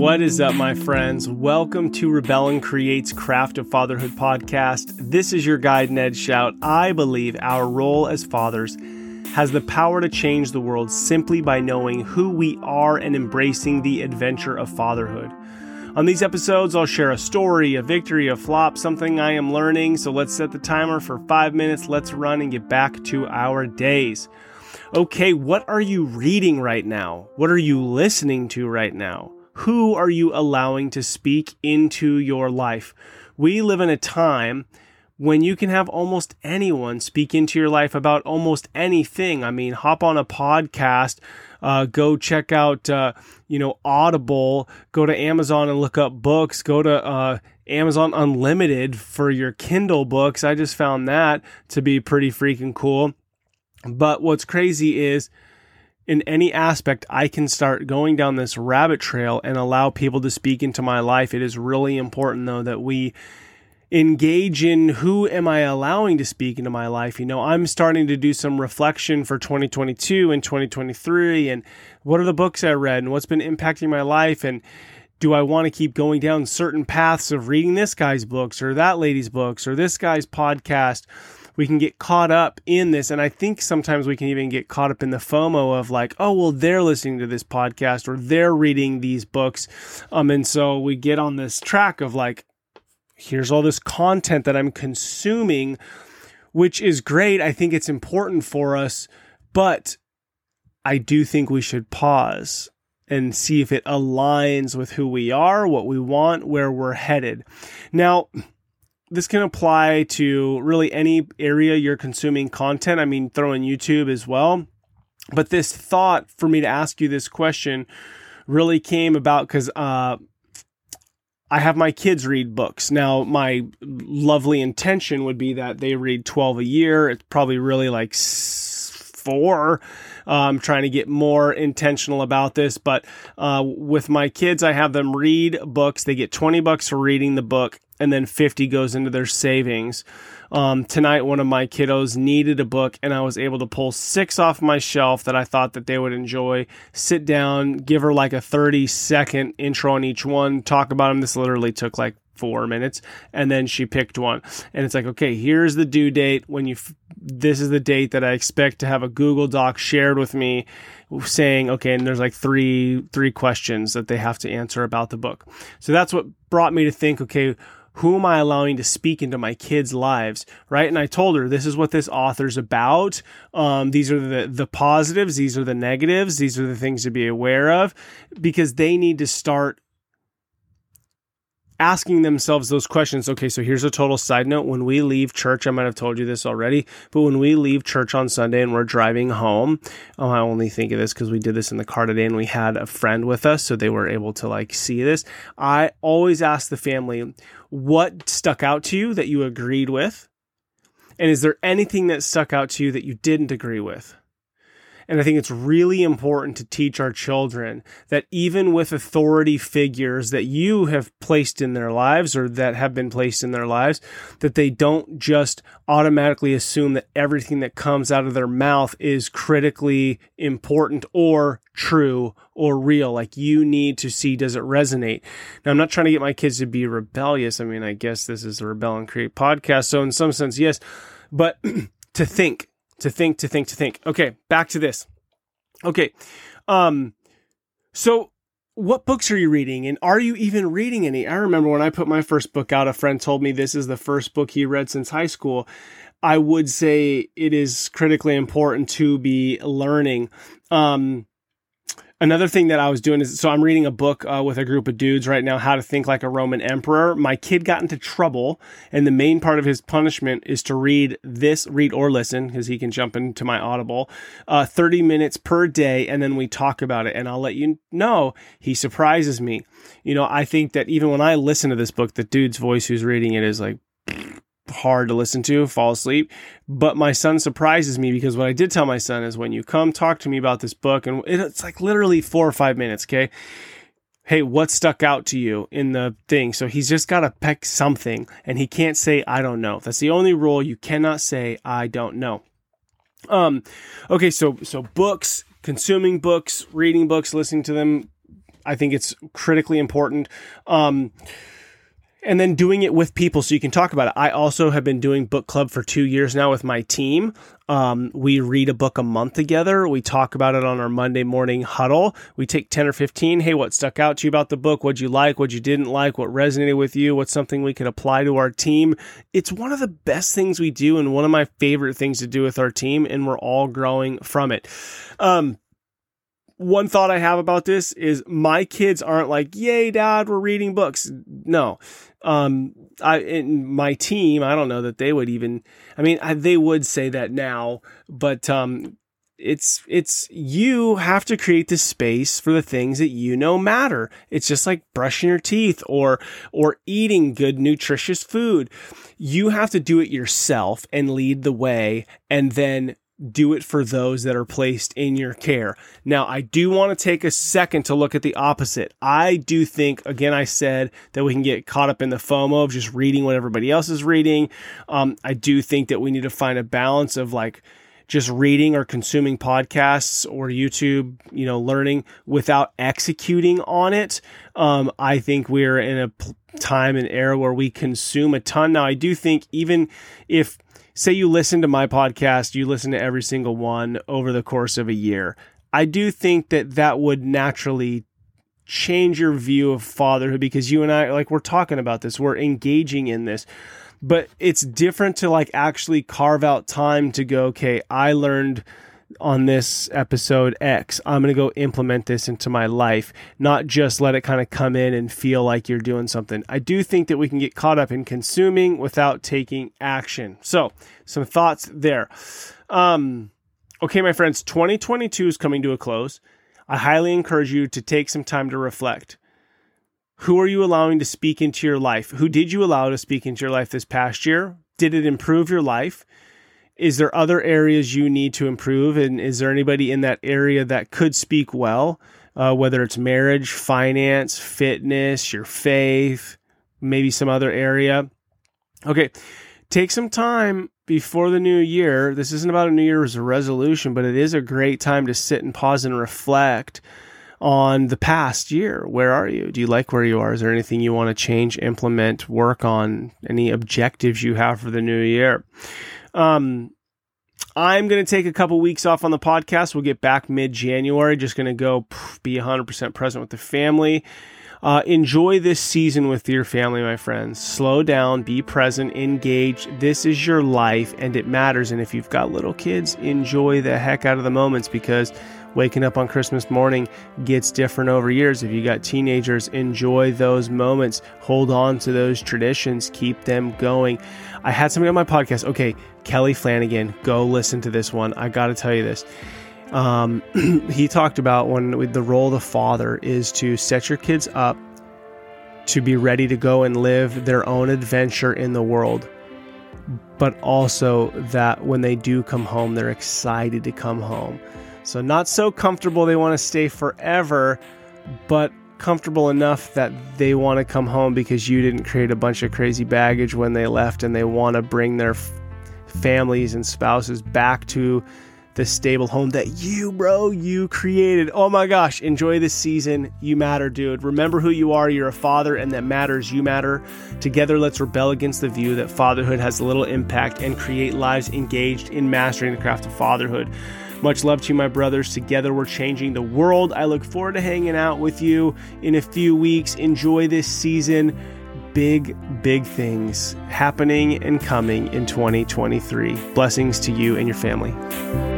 What is up, my friends? Welcome to Rebel and Create's Craft of Fatherhood podcast. This is your guide, Ned Schaut. I believe our role as fathers has the power to change the world simply by knowing who we are and embracing the adventure of fatherhood. On these episodes, I'll share a story, a victory, a flop, something I am learning. So let's set the timer for five minutes. Let's run and get back to our days. Okay, what are you reading right now? What are you listening to right now? Who are you allowing to speak into your life? We live in a time when you can have almost anyone speak into your life about almost anything. I mean, hop on a podcast, uh, go check out, uh, you know, Audible, go to Amazon and look up books, go to uh, Amazon Unlimited for your Kindle books. I just found that to be pretty freaking cool. But what's crazy is, in any aspect, I can start going down this rabbit trail and allow people to speak into my life. It is really important, though, that we engage in who am I allowing to speak into my life. You know, I'm starting to do some reflection for 2022 and 2023 and what are the books I read and what's been impacting my life and do I want to keep going down certain paths of reading this guy's books or that lady's books or this guy's podcast? We can get caught up in this. And I think sometimes we can even get caught up in the FOMO of like, oh, well, they're listening to this podcast or they're reading these books. Um, and so we get on this track of like, here's all this content that I'm consuming, which is great. I think it's important for us, but I do think we should pause and see if it aligns with who we are, what we want, where we're headed. Now, this can apply to really any area you're consuming content. I mean, throw in YouTube as well. But this thought for me to ask you this question really came about because uh, I have my kids read books. Now, my lovely intention would be that they read 12 a year. It's probably really like four. I'm um, trying to get more intentional about this, but uh, with my kids, I have them read books. They get 20 bucks for reading the book, and then 50 goes into their savings. Um, tonight, one of my kiddos needed a book, and I was able to pull six off my shelf that I thought that they would enjoy. Sit down, give her like a 30 second intro on each one, talk about them. This literally took like four minutes and then she picked one. And it's like okay here's the due date. When you f- this is the date that i expect to have a google doc shared with me saying okay and there's like three three questions that they have to answer about the book. So that's what brought me to think okay who am I allowing to speak into my kids' lives, right? And I told her this is what this author's about. Um, these are the the positives, these are the negatives, these are the things to be aware of, because they need to start asking themselves those questions. Okay, so here's a total side note. When we leave church, I might have told you this already, but when we leave church on Sunday and we're driving home, oh, I only think of this because we did this in the car today and we had a friend with us, so they were able to like see this. I always ask the family, what stuck out to you that you agreed with? And is there anything that stuck out to you that you didn't agree with? And I think it's really important to teach our children that even with authority figures that you have placed in their lives or that have been placed in their lives, that they don't just automatically assume that everything that comes out of their mouth is critically important or true or real. Like you need to see, does it resonate? Now, I'm not trying to get my kids to be rebellious. I mean, I guess this is a Rebel and Create podcast. So, in some sense, yes, but to think to think, to think, to think. Okay, back to this. Okay. Um, so what books are you reading and are you even reading any? I remember when I put my first book out, a friend told me this is the first book he read since high school. I would say it is critically important to be learning. Um, Another thing that I was doing is so I'm reading a book uh, with a group of dudes right now, How to Think Like a Roman Emperor. My kid got into trouble, and the main part of his punishment is to read this, read or listen, because he can jump into my Audible, uh, 30 minutes per day, and then we talk about it. And I'll let you know he surprises me. You know, I think that even when I listen to this book, the dude's voice who's reading it is like, hard to listen to, fall asleep. But my son surprises me because what I did tell my son is when you come talk to me about this book, and it's like literally four or five minutes, okay? Hey, what stuck out to you in the thing? So he's just got to pick something and he can't say, I don't know. That's the only rule. You cannot say, I don't know. Um, okay, so, so books, consuming books, reading books, listening to them, I think it's critically important. Um, and then doing it with people so you can talk about it. I also have been doing book club for two years now with my team. Um, we read a book a month together. We talk about it on our Monday morning huddle. We take 10 or 15. Hey, what stuck out to you about the book? What'd you like? What you didn't like? What resonated with you? What's something we could apply to our team? It's one of the best things we do and one of my favorite things to do with our team. And we're all growing from it. Um, one thought I have about this is my kids aren't like, yay, dad, we're reading books. No. Um, I, in my team, I don't know that they would even, I mean, I, they would say that now, but, um, it's it's you have to create the space for the things that you know matter. It's just like brushing your teeth or or eating good nutritious food. You have to do it yourself and lead the way and then do it for those that are placed in your care. Now, I do want to take a second to look at the opposite. I do think, again, I said that we can get caught up in the FOMO of just reading what everybody else is reading. Um, I do think that we need to find a balance of like, just reading or consuming podcasts or YouTube, you know, learning without executing on it. Um, I think we're in a time and era where we consume a ton. Now, I do think even if say you listen to my podcast, you listen to every single one over the course of a year. I do think that that would naturally change your view of fatherhood because you and I, like, we're talking about this, we're engaging in this. But it's different to like actually carve out time to go, okay, I learned on this episode X. I'm going to go implement this into my life, not just let it kind of come in and feel like you're doing something. I do think that we can get caught up in consuming without taking action. So, some thoughts there. Um, okay, my friends, 2022 is coming to a close. I highly encourage you to take some time to reflect. Who are you allowing to speak into your life? Who did you allow to speak into your life this past year? Did it improve your life? Is there other areas you need to improve? And is there anybody in that area that could speak well uh, whether it's marriage finance fitness your faith maybe some other area? Okay take some time before the new year. This isn't about a new year's resolution but it is a great time to sit and pause and reflect on the past year. Where are you? Do you like where you are? Is there anything you want to change implement work on? Any objectives you have for the new year um, I'm going to take a couple weeks off on the podcast. We'll get back mid January. Just going to go be 100% present with the family. Uh, enjoy this season with your family, my friends. Slow down, be present, engage. This is your life and it matters. And if you've got little kids, enjoy the heck out of the moments because waking up on Christmas morning gets different over years. If you got teenagers, enjoy those moments. Hold on to those traditions. Keep them going. I had somebody on my podcast. Okay, Kelly Flanagan, go listen to this one. I got to tell you this. Um, he talked about when the role of the father is to set your kids up to be ready to go and live their own adventure in the world but also that when they do come home, they're excited to come home. So, not so comfortable they want to stay forever, but comfortable enough that they want to come home because you didn't create a bunch of crazy baggage when they left and they want to bring their f- families and spouses back to the stable home that you, bro, you created. Oh my gosh, enjoy this season. You matter, dude. Remember who you are. You're a father, and that matters. You matter. Together, let's rebel against the view that fatherhood has little impact and create lives engaged in mastering the craft of fatherhood. Much love to you, my brothers. Together, we're changing the world. I look forward to hanging out with you in a few weeks. Enjoy this season. Big, big things happening and coming in 2023. Blessings to you and your family.